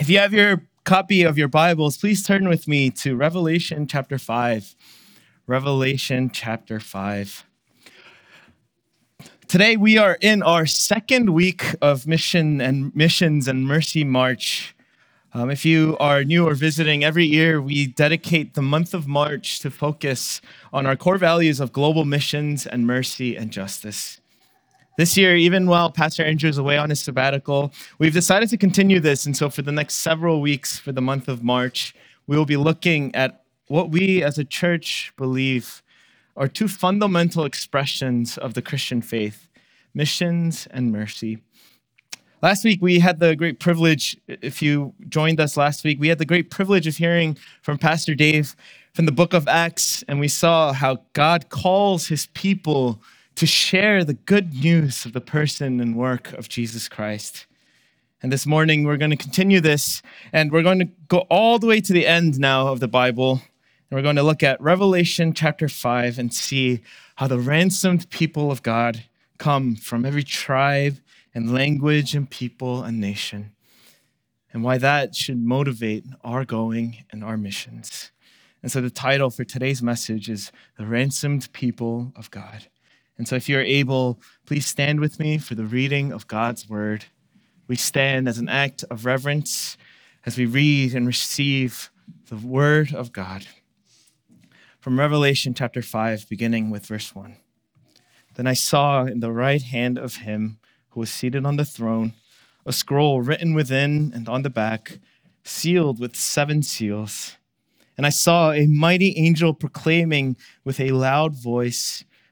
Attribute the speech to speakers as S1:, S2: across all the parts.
S1: If you have your copy of your Bibles, please turn with me to Revelation chapter 5. Revelation chapter 5. Today we are in our second week of mission and missions and mercy march. Um, if you are new or visiting, every year we dedicate the month of March to focus on our core values of global missions and mercy and justice. This year, even while Pastor Andrew is away on his sabbatical, we've decided to continue this. And so, for the next several weeks, for the month of March, we will be looking at what we as a church believe are two fundamental expressions of the Christian faith missions and mercy. Last week, we had the great privilege, if you joined us last week, we had the great privilege of hearing from Pastor Dave from the book of Acts, and we saw how God calls his people to share the good news of the person and work of Jesus Christ. And this morning, we're going to continue this, and we're going to go all the way to the end now of the Bible. And we're going to look at Revelation chapter 5 and see how the ransomed people of God come from every tribe and language and people and nation, and why that should motivate our going and our missions. And so, the title for today's message is The Ransomed People of God. And so, if you're able, please stand with me for the reading of God's word. We stand as an act of reverence as we read and receive the word of God. From Revelation chapter 5, beginning with verse 1. Then I saw in the right hand of him who was seated on the throne a scroll written within and on the back, sealed with seven seals. And I saw a mighty angel proclaiming with a loud voice,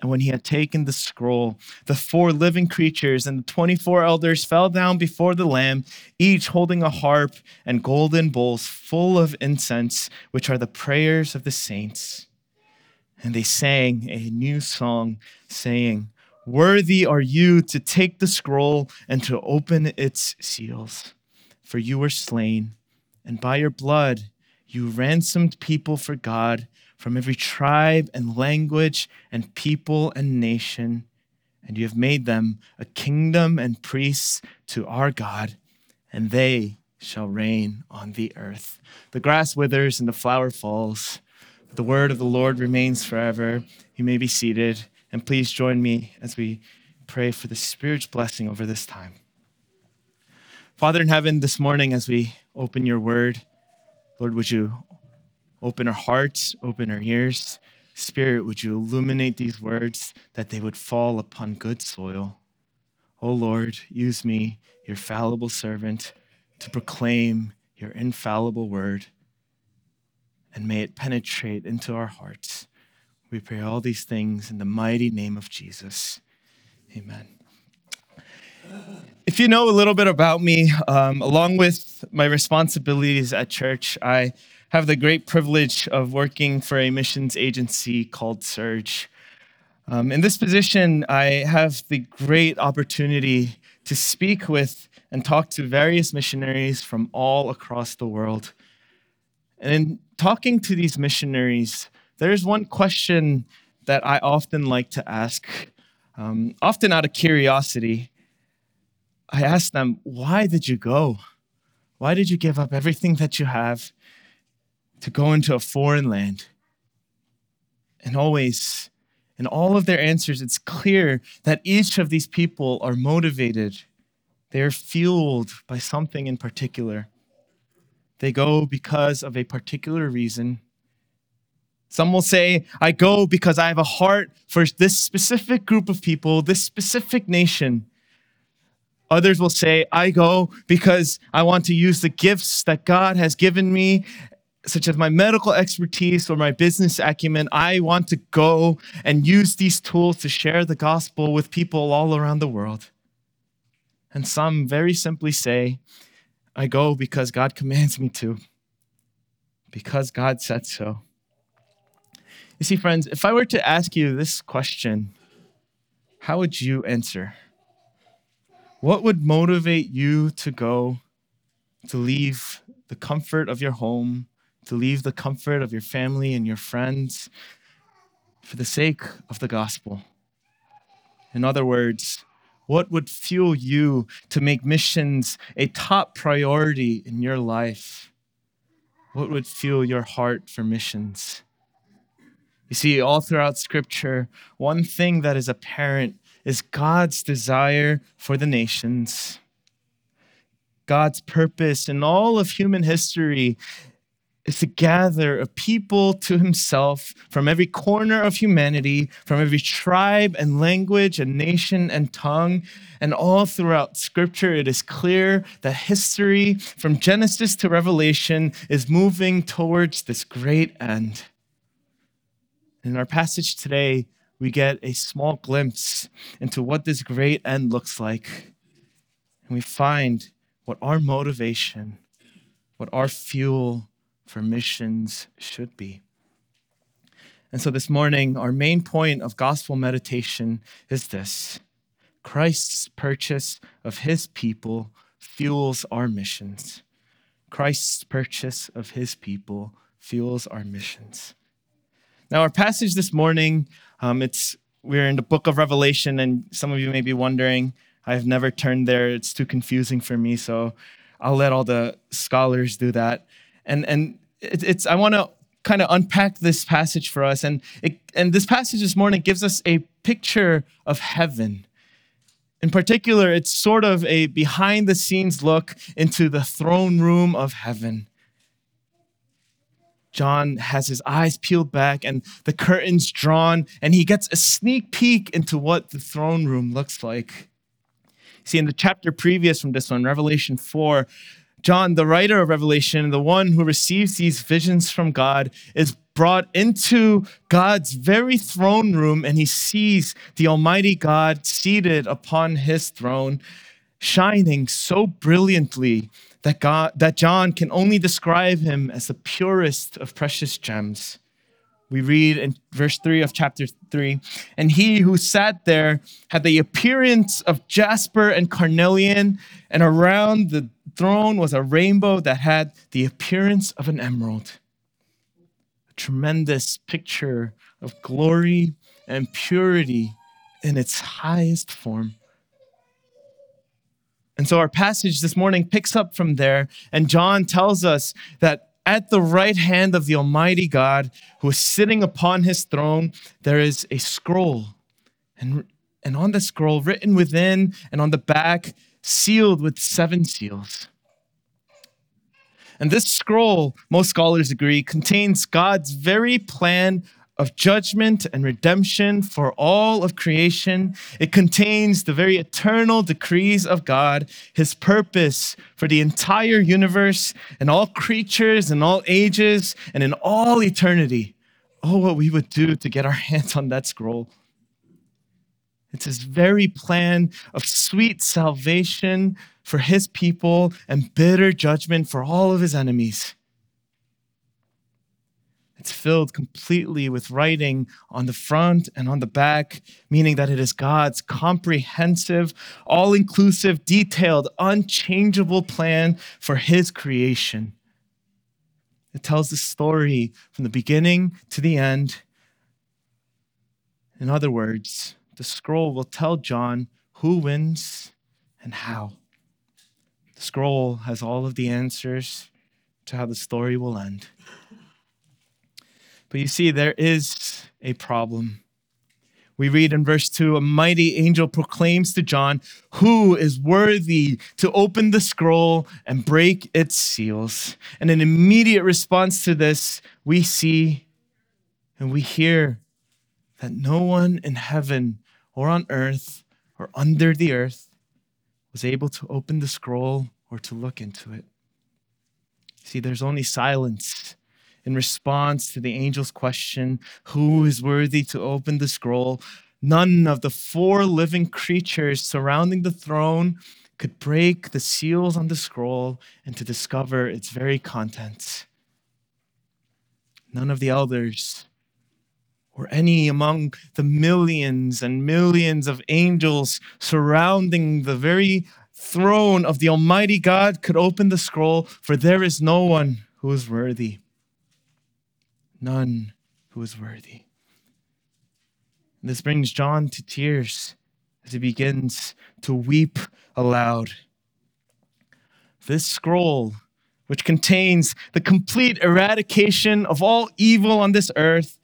S1: And when he had taken the scroll, the four living creatures and the 24 elders fell down before the Lamb, each holding a harp and golden bowls full of incense, which are the prayers of the saints. And they sang a new song, saying, Worthy are you to take the scroll and to open its seals, for you were slain, and by your blood you ransomed people for God from every tribe and language and people and nation, and you have made them a kingdom and priests to our God, and they shall reign on the earth. The grass withers and the flower falls. But the word of the Lord remains forever. You may be seated, and please join me as we pray for the Spirit's blessing over this time. Father in heaven, this morning as we open your word, Lord, would you Open our hearts, open our ears. Spirit, would you illuminate these words that they would fall upon good soil? O oh Lord, use me, your fallible servant, to proclaim your infallible word, and may it penetrate into our hearts. We pray all these things in the mighty name of Jesus. Amen. If you know a little bit about me, um, along with my responsibilities at church, I have the great privilege of working for a missions agency called Serge. Um, in this position, I have the great opportunity to speak with and talk to various missionaries from all across the world. And in talking to these missionaries, there's one question that I often like to ask, um, often out of curiosity. I ask them, Why did you go? Why did you give up everything that you have to go into a foreign land. And always, in all of their answers, it's clear that each of these people are motivated. They are fueled by something in particular. They go because of a particular reason, Some will say, I go because I have a heart for this specific group of people, this specific nation. Others will say, I go because I want to use the gifts that God has given me, such as my medical expertise or my business acumen. I want to go and use these tools to share the gospel with people all around the world. And some very simply say, I go because God commands me to, because God said so. You see, friends, if I were to ask you this question, how would you answer? What would motivate you to go, to leave the comfort of your home, to leave the comfort of your family and your friends for the sake of the gospel? In other words, what would fuel you to make missions a top priority in your life? What would fuel your heart for missions? You see, all throughout Scripture, one thing that is apparent is God's desire for the nations. God's purpose in all of human history is to gather a people to himself from every corner of humanity, from every tribe and language and nation and tongue. And all throughout scripture, it is clear that history, from Genesis to Revelation, is moving towards this great end. In our passage today, we get a small glimpse into what this great end looks like. And we find what our motivation, what our fuel, for missions should be. And so this morning, our main point of gospel meditation is this Christ's purchase of his people fuels our missions. Christ's purchase of his people fuels our missions. Now, our passage this morning, um, it's we're in the book of Revelation, and some of you may be wondering, I've never turned there. It's too confusing for me, so I'll let all the scholars do that and and it, it's I want to kind of unpack this passage for us, and it, and this passage this morning gives us a picture of heaven. In particular, it's sort of a behind the scenes look into the throne room of heaven. John has his eyes peeled back and the curtains drawn, and he gets a sneak peek into what the throne room looks like. See, in the chapter previous from this one, Revelation 4, John, the writer of Revelation, the one who receives these visions from God, is brought into God's very throne room and he sees the Almighty God seated upon his throne, shining so brilliantly that, God, that John can only describe him as the purest of precious gems. We read in verse 3 of chapter 3 And he who sat there had the appearance of jasper and carnelian, and around the throne was a rainbow that had the appearance of an emerald. A tremendous picture of glory and purity in its highest form. And so our passage this morning picks up from there, and John tells us that at the right hand of the Almighty God, who is sitting upon his throne, there is a scroll. And, and on the scroll, written within and on the back, sealed with seven seals. And this scroll, most scholars agree, contains God's very plan of judgment and redemption for all of creation. It contains the very eternal decrees of God, his purpose for the entire universe and all creatures and all ages and in all eternity. Oh, what we would do to get our hands on that scroll. It's his very plan of sweet salvation for his people and bitter judgment for all of his enemies. It's filled completely with writing on the front and on the back, meaning that it is God's comprehensive, all inclusive, detailed, unchangeable plan for His creation. It tells the story from the beginning to the end. In other words, the scroll will tell John who wins and how. The scroll has all of the answers to how the story will end. But you see, there is a problem. We read in verse 2 a mighty angel proclaims to John, Who is worthy to open the scroll and break its seals? And in immediate response to this, we see And we hear that no one in heaven or on earth or under the earth was able to open the scroll or to look into it. See, there's only silence in response to the angel's question Who is worthy to open the scroll? None of the four living creatures surrounding the throne could break the seals on the scroll and to discover its very contents. None of the elders or any among the millions and millions of angels surrounding the very throne of the Almighty God could open the scroll, for there is no one who is worthy. None who is worthy. And this brings John to tears as he begins to weep aloud. This scroll, which contains the complete eradication of all evil on this earth,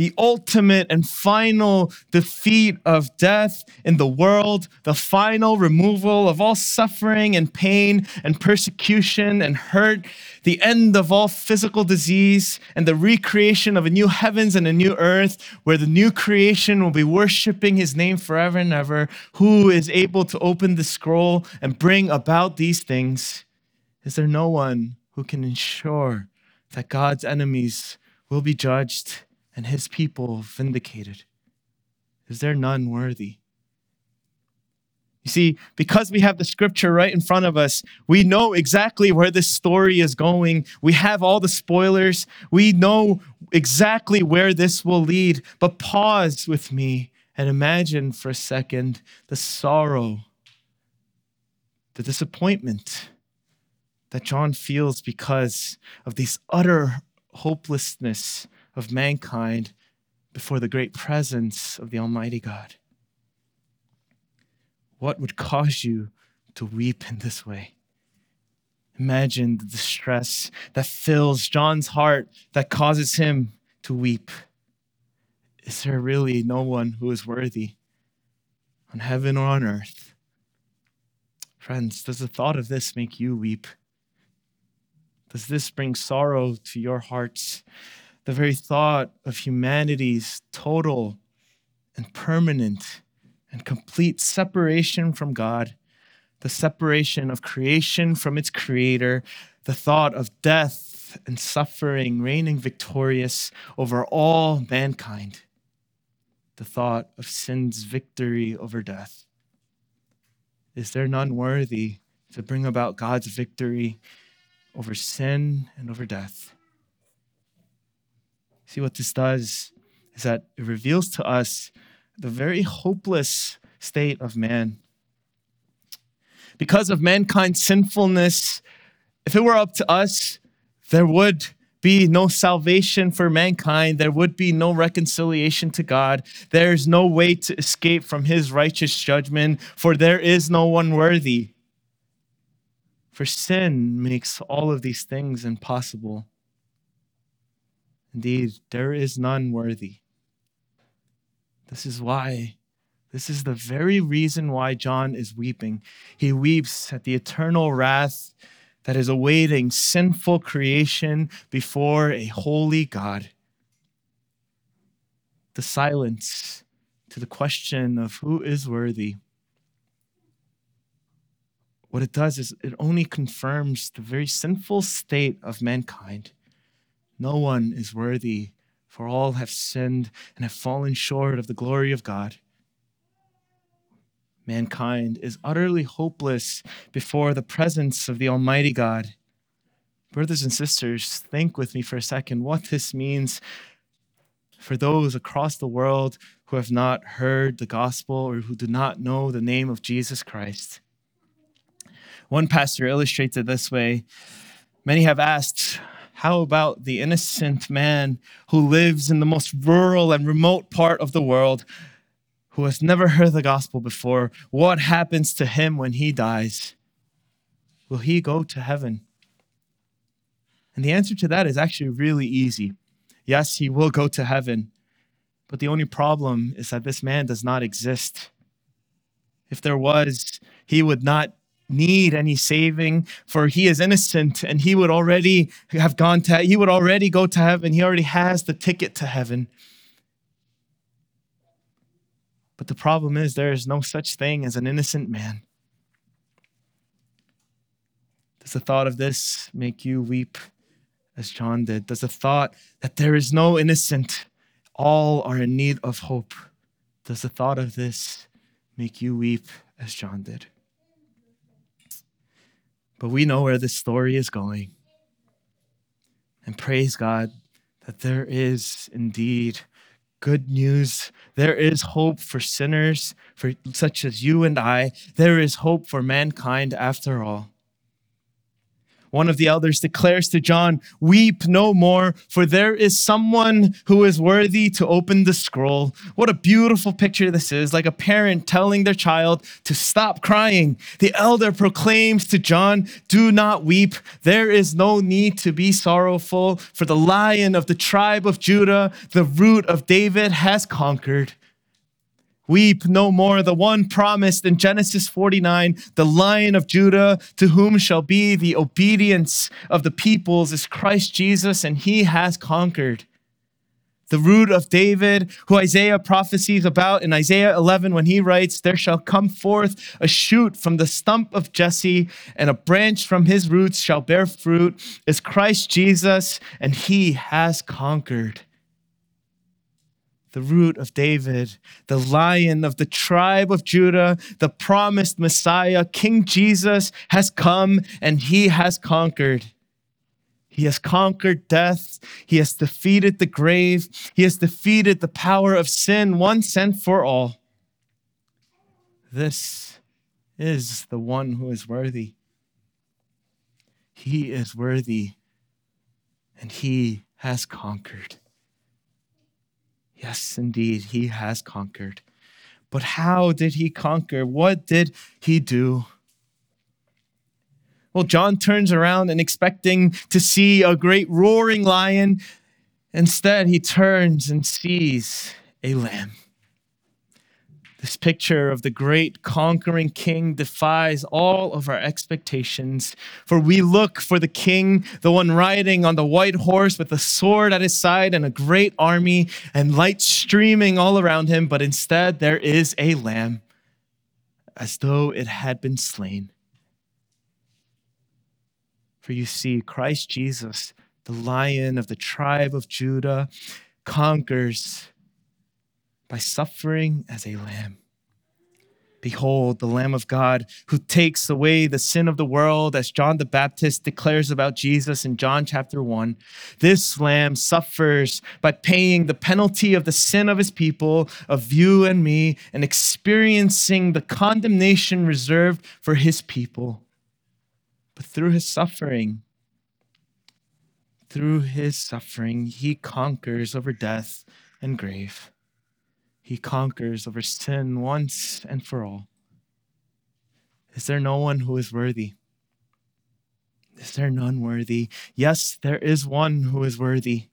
S1: the ultimate and final defeat of death in the world, the final removal of all suffering and pain and persecution and hurt, the end of all physical disease, and the recreation of a new heavens and a new earth where the new creation will be worshiping his name forever and ever, who is able to open the scroll and bring about these things. Is there no one who can ensure that God's enemies will be judged? And his people vindicated? Is there none worthy? You see, because we have the scripture right in front of us, we know exactly where this story is going. We have all the spoilers. We know exactly where this will lead. But pause with me and imagine for a second the sorrow, the disappointment that John feels because of this utter hopelessness of mankind before the great presence of the Almighty God. What would cause you to weep in this way? Imagine the distress that fills John's heart that causes him to weep. Is there really no one who is worthy on heaven or on earth? Friends, does the thought of this make you weep? Does this bring sorrow to your hearts? The very thought of humanity's total and permanent and complete separation from God, the separation of creation from its creator, the thought of death and suffering reigning victorious over all mankind, the thought of sin's victory over death. Is there none worthy to bring about God's victory over sin and over death? See, what this does is that it reveals to us the very hopeless state of man. Because of mankind's sinfulness, if it were up to us, there would be no salvation for mankind. There would be no reconciliation to God. There's no way to escape from his righteous judgment, for there is no one worthy. For sin makes all of these things impossible. Indeed, there is none worthy. This is why, this is the very reason why John is weeping. He weeps at the eternal wrath that is awaiting sinful creation before a holy God. The silence to the question of who is worthy. What it does is it only confirms the very sinful state of mankind. No one is worthy, for all have sinned and have fallen short of the glory of God. Mankind is utterly hopeless before the presence of the Almighty God. Brothers and sisters, think with me for a second what this means for those across the world who have not heard the gospel or who do not know the name of Jesus Christ. One pastor illustrates it this way Many have asked, how about the innocent man who lives in the most rural and remote part of the world, who has never heard the gospel before? What happens to him when he dies? Will he go to heaven? And the answer to that is actually really easy. Yes, he will go to heaven. But the only problem is that this man does not exist. If there was, he would not need any saving, for he is innocent and he would already have gone to, he would already go to heaven. He already has the ticket to heaven. But the problem is, there is no such thing as an innocent man. Does the thought of this make you weep as John did? Does the thought that there is no innocent, all are in need of hope? Does the thought of this make you weep as John did? But we know where this story is going. And praise God that there is indeed good news. There is hope for sinners, for such as you and I. There is hope for mankind after all. One of the elders declares to John, Weep no more, for there is someone who is worthy to open the scroll. What a beautiful picture this is, like a parent telling their child to stop crying. The elder proclaims to John, Do not weep. There is no need to be sorrowful, for the lion of the tribe of Judah, the root of David, has conquered. Weep no more, the one promised in Genesis 49, the lion of Judah, to whom shall be the obedience of the peoples, is Christ Jesus, and he has conquered. The root of David, who Isaiah prophesies about in Isaiah 11 when he writes, There shall come forth a shoot from the stump of Jesse, and a branch from his roots shall bear fruit, is Christ Jesus, and he has conquered the root of David, the lion of the tribe of Judah, the promised Messiah, King Jesus, has come and he has conquered. He has conquered death. He has defeated the grave. He has defeated the power of sin once and for all. This is the one who is worthy. He is worthy and he has conquered. Yes, indeed, he has conquered. But how did he conquer? What did he do? Well, John turns around and expecting to see a great roaring lion. Instead, he turns and sees a lamb. This picture of the great conquering king defies all of our expectations. For we look for the king, the one riding on the white horse with a sword at his side and a great army and light streaming all around him, but instead there is a lamb, as though it had been slain. For you see, Christ Jesus, the lion of the tribe of Judah, conquers by suffering as a lamb. Behold, the Lamb of God who takes away the sin of the world, as John the Baptist declares about Jesus in John chapter 1. This Lamb suffers by paying the penalty of the sin of his people, of you and me, and experiencing the condemnation reserved for his people. But through his suffering, through his suffering, he conquers over death and grave. He conquers over sin once and for all. Is there no one who is worthy? Is there none worthy? Yes, there is one who is worthy.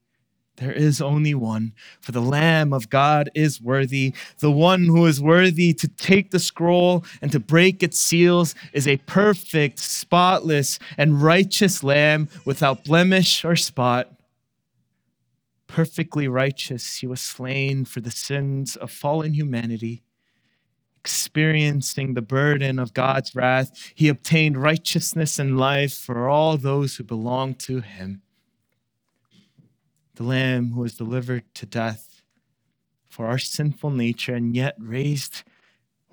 S1: There is only one, for the Lamb of God is worthy. The one who is worthy to take the scroll and to break its seals is a perfect, spotless, and righteous Lamb without blemish or spot perfectly righteous, he was slain for the sins of fallen humanity. Experiencing the burden of God's wrath, he obtained righteousness and life for all those who belong to him. The Lamb who was delivered to death for our sinful nature and yet raised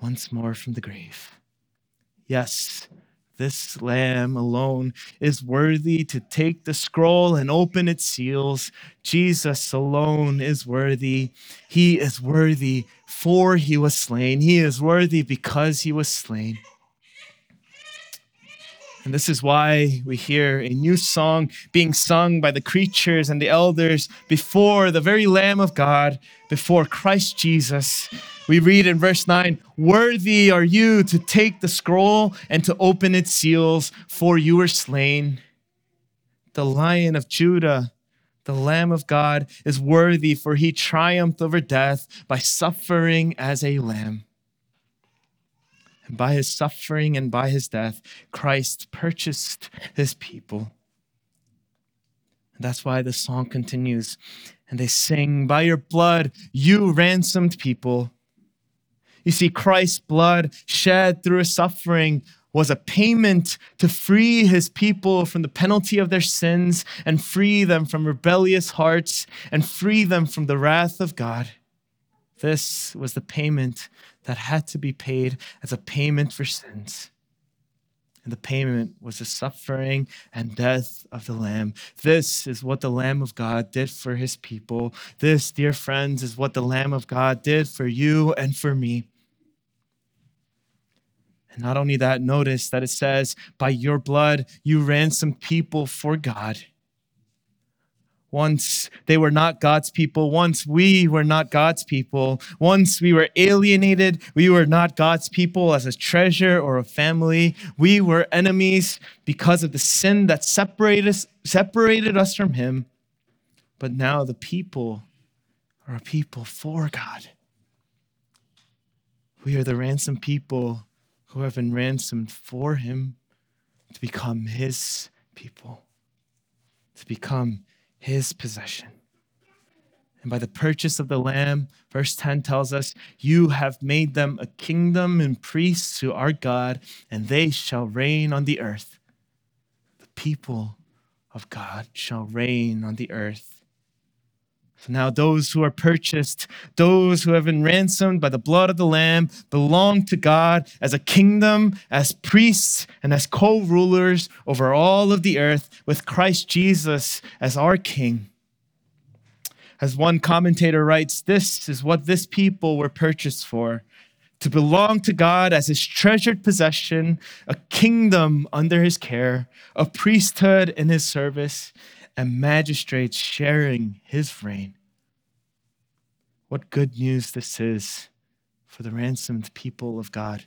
S1: once more from the grave. Yes, this lamb alone is worthy to take the scroll and open its seals. Jesus alone is worthy. He is worthy for he was slain. He is worthy because he was slain. And this is why we hear a new song being sung by the creatures and the elders before the very Lamb of God, before Christ Jesus. We read in verse 9 Worthy are you to take the scroll and to open its seals, for you were slain. The lion of Judah, the Lamb of God, is worthy, for he triumphed over death by suffering as a lamb. And by his suffering and by his death, Christ purchased his people. And that's why the song continues. And they sing, By your blood, you ransomed people. You see, Christ's blood shed through his suffering was a payment to free his people from the penalty of their sins and free them from rebellious hearts and free them from the wrath of God. This was the payment that had to be paid as a payment for sins. And the payment was the suffering and death of the Lamb. This is what the Lamb of God did for his people. This, dear friends, is what the Lamb of God did for you and for me. And not only that, notice that it says, By your blood you ransomed people for God. Once they were not God's people. Once we were not God's people. Once we were alienated. We were not God's people as a treasure or a family. We were enemies because of the sin that separated us, separated us from Him. But now the people are a people for God. We are the ransomed people who have been ransomed for Him to become His people, to become his possession. And by the purchase of the Lamb, verse 10 tells us, You have made them a kingdom and priests to our God, and they shall reign on the earth. The people of God shall reign on the earth. Now those who are purchased, those who have been ransomed by the blood of the Lamb, belong to God as a kingdom, as priests, and as co rulers over all of the earth with Christ Jesus as our King. As one commentator writes, this is what this people were purchased for to belong to God as his treasured possession, a kingdom under his care, a priesthood in his service, and magistrates sharing his reign. What good news this is for the ransomed people of God.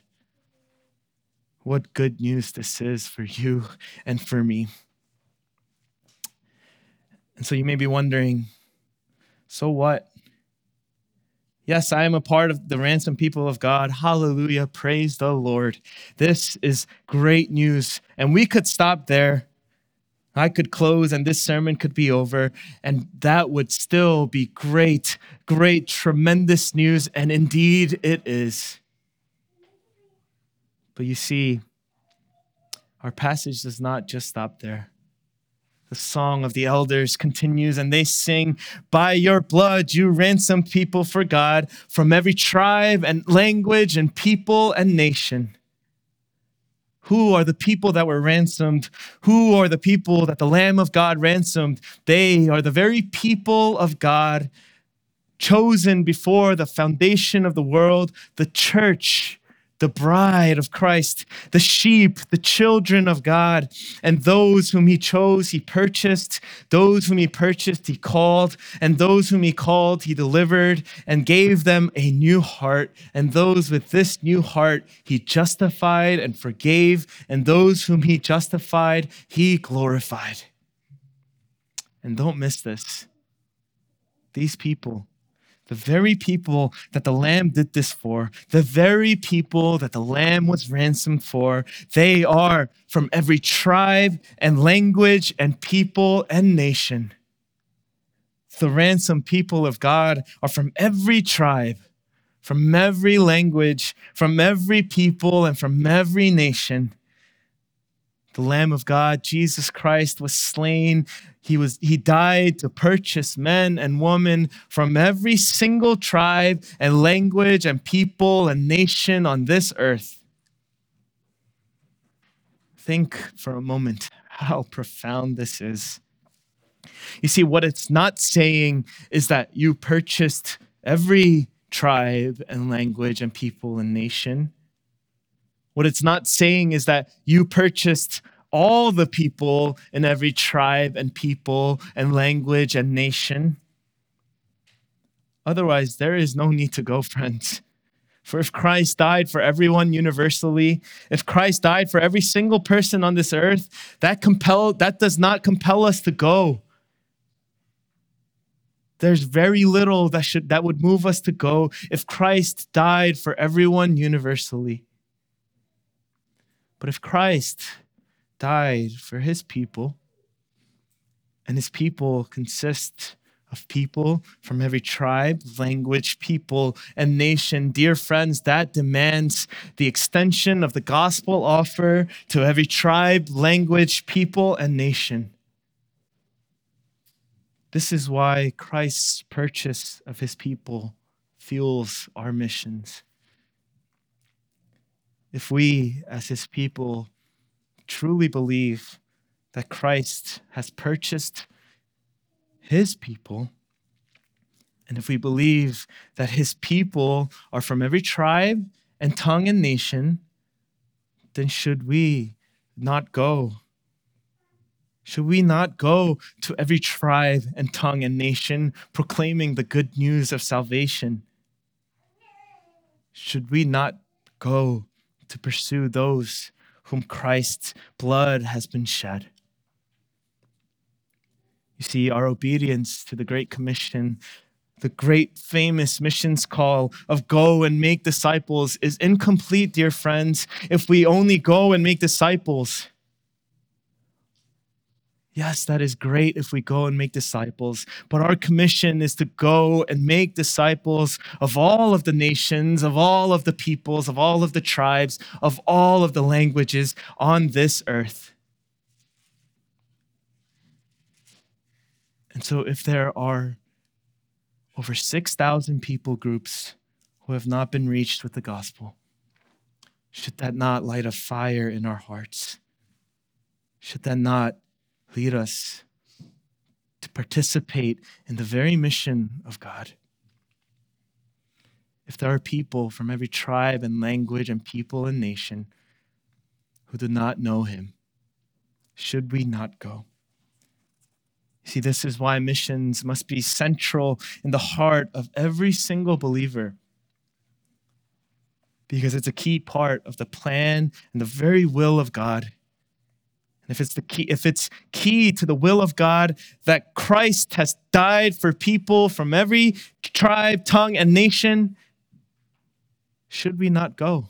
S1: What good news this is for you and for me. And so you may be wondering so what? Yes, I am a part of the ransomed people of God. Hallelujah. Praise the Lord. This is great news. And we could stop there I could close and this sermon could be over, and that would still be great, great, tremendous news. And indeed, it is. But you see, our passage does not just stop there. The song of the elders continues, and they sing, By your blood you ransomed people for God from every tribe and language and people and nation. Who are the people that were ransomed? Who are the people that the Lamb of God ransomed? They are the very people of God, chosen before the foundation of the world, the church the bride of Christ, the sheep, the children of God, and those whom he chose, he purchased, those whom he purchased, he called, and those whom he called, he delivered, and gave them a new heart, and those with this new heart, he justified and forgave, and those whom he justified, he glorified. And don't miss this. These people the very people that the Lamb did this for, the very people that the Lamb was ransomed for, they are from every tribe and language and people and nation. The ransomed people of God are from every tribe, from every language, from every people, and from every nation. The Lamb of God, Jesus Christ, was slain he was he died to purchase men and women from every single tribe and language and people and nation on this earth. Think for a moment how profound this is. You see, what it's not saying is that you purchased every tribe and language and people and nation. What it's not saying is that you purchased all the people in every tribe and people and language and nation. Otherwise, there is no need to go, friends. For if Christ died for everyone universally, if Christ died for every single person on this earth, that compel that does not compel us to go. There's very little that should that would move us to go if Christ died for everyone universally. But if Christ died for his people, and his people consist of people from every tribe, language, people, and nation. Dear friends, that demands the extension of the gospel offer to every tribe, language, people, and nation. This is why Christ's purchase of his people fuels our missions. If we, as his people, truly believe that Christ has purchased his people, and if we believe that his people are from every tribe and tongue and nation, then should we not go? Should we not go to every tribe and tongue and nation proclaiming the good news of salvation? Should we not go to pursue those whom Christ's blood has been shed? You see, our obedience to the Great Commission, the great famous missions call of go and make disciples, is incomplete, dear friends, if we only go and make disciples. Yes, that is great if we go and make disciples, but our commission is to go and make disciples of all of the nations, of all of the peoples, of all of the tribes, of all of the languages on this earth. And so, if there are over 6,000 people groups who have not been reached with the gospel, should that not light a fire in our hearts? Should that not lead us to participate in the very mission of God? If there are people from every tribe and language and people and nation who do not know Him, should we not go? See, this is why missions must be central in the heart of every single believer. Because it's a key part of the plan and the very will of God. If it's the key, if it's key to the will of God that Christ has died for people from every tribe, tongue, and nation, should we not go?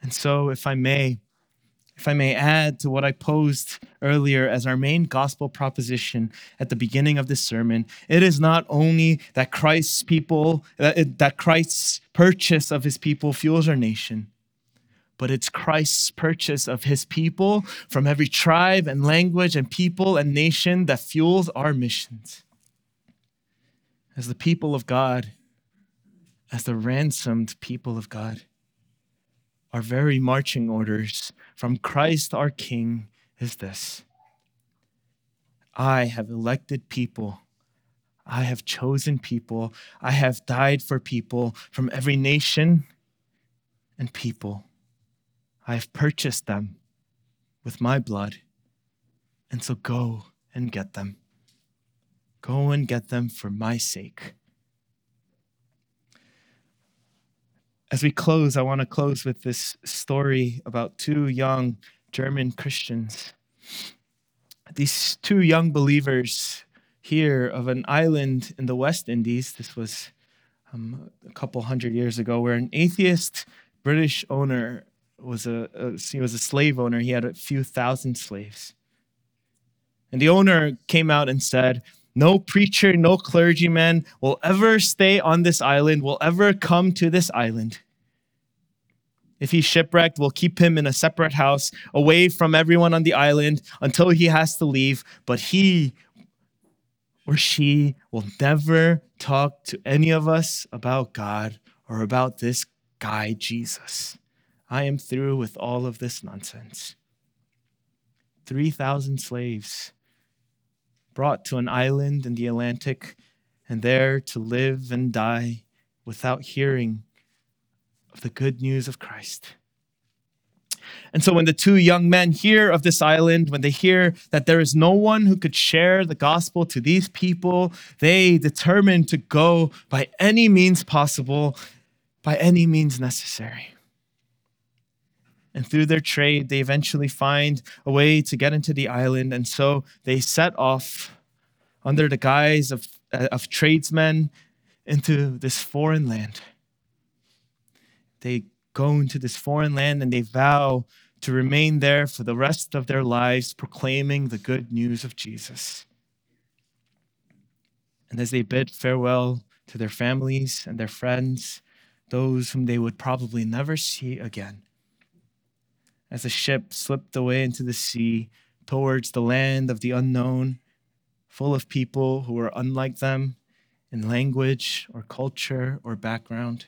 S1: And so, if I may, if I may add to what I posed earlier as our main gospel proposition at the beginning of this sermon, it is not only that Christ's people, that Christ's purchase of his people fuels our nation, but it's Christ's purchase of his people from every tribe and language and people and nation that fuels our missions. As the people of God, as the ransomed people of God, our very marching orders from Christ our King is this I have elected people. I have chosen people. I have died for people from every nation and people. I have purchased them with my blood. And so go and get them. Go and get them for my sake. As we close, I want to close with this story about two young German Christians. These two young believers here of an island in the West Indies, this was um, a couple hundred years ago, where an atheist British owner was a, a he was a slave owner. He had a few thousand slaves. And the owner came out and said, no preacher, no clergyman will ever stay on this island, will ever come to this island. If he's shipwrecked, we'll keep him in a separate house away from everyone on the island until he has to leave. But he or she will never talk to any of us about God or about this guy, Jesus. I am through with all of this nonsense. 3,000 slaves brought to an island in the Atlantic and there to live and die without hearing of the good news of Christ. And so, when the two young men hear of this island, when they hear that there is no one who could share the gospel to these people, they determine to go by any means possible, by any means necessary. And through their trade, they eventually find a way to get into the island. And so they set off under the guise of, uh, of tradesmen into this foreign land. They go into this foreign land and they vow to remain there for the rest of their lives, proclaiming the good news of Jesus. And as they bid farewell to their families and their friends, those whom they would probably never see again, as the ship slipped away into the sea towards the land of the unknown, full of people who were unlike them in language or culture or background,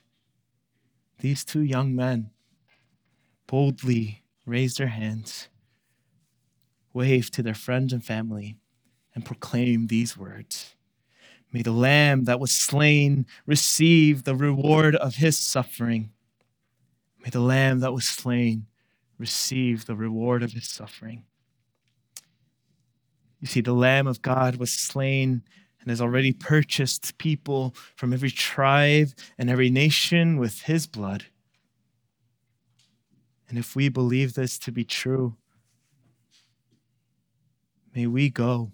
S1: these two young men boldly raised their hands, waved to their friends and family, and proclaimed these words May the Lamb that was slain receive the reward of his suffering. May the Lamb that was slain receive the reward of his suffering. You see, the Lamb of God was slain and has already purchased people from every tribe and every nation with his blood. And if we believe this to be true, may we go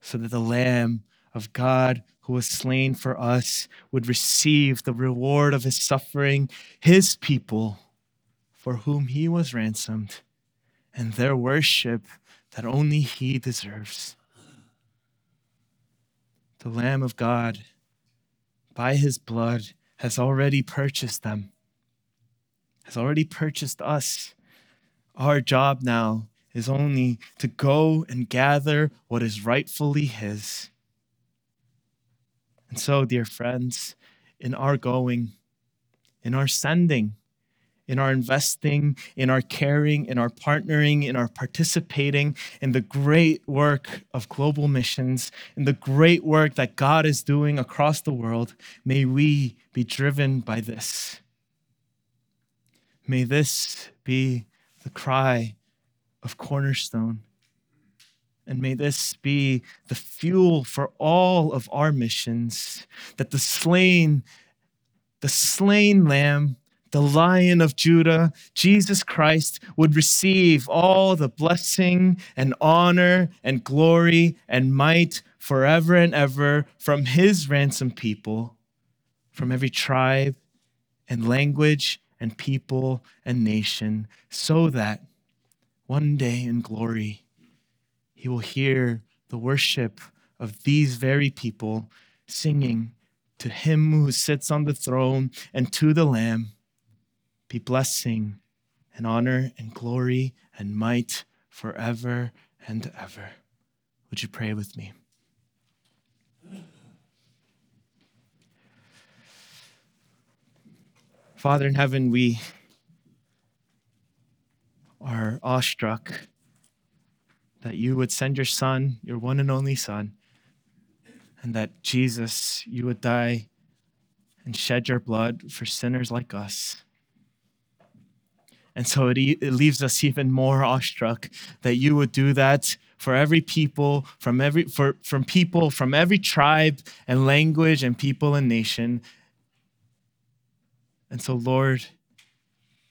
S1: so that the Lamb of God who was slain for us would receive the reward of his suffering, his people for whom he was ransomed, and their worship that only he deserves. The Lamb of God, by his blood, has already purchased them, has already purchased us. Our job now is only to go and gather what is rightfully his. And so, dear friends, in our going, in our sending, in our investing, in our caring, in our partnering, in our participating in the great work of global missions, in the great work that God is doing across the world, may we be driven by this. May this be the cry of Cornerstone and may this be the fuel for all of our missions that the slain, the slain lamb, the lion of Judah, Jesus Christ, would receive all the blessing and honor and glory and might forever and ever from his ransomed people, from every tribe and language and people and nation, so that one day in glory, he will hear the worship of these very people singing to him who sits on the throne and to the Lamb be blessing and honor and glory and might forever and ever. Would you pray with me? Father in heaven, we are awestruck that you would send your son, your one and only son, and that Jesus, you would die and shed your blood for sinners like us. And so it, it leaves us even more awestruck that you would do that for every people, from every for, from people from every tribe and language and people and nation. And so, Lord,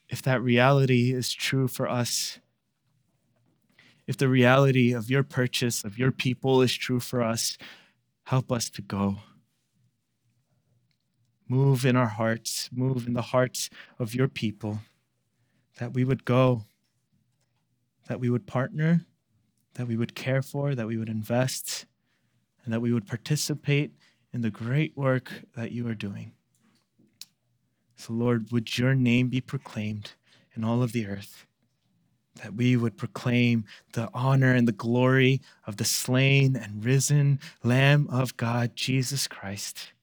S1: if that reality is true for us, if the reality of your purchase of your people is true for us, help us to go. Move in our hearts, move in the hearts of your people, that we would go, that we would partner, that we would care for, that we would invest, and that we would participate in the great work that you are doing. So, Lord, would your name be proclaimed in all of the earth that we would proclaim the honor and the glory of the slain and risen Lamb of God, Jesus Christ,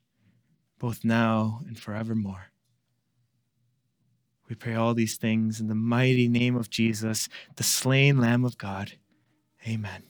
S1: both now and forevermore. We pray all these things in the mighty name of Jesus, the slain Lamb of God. Amen.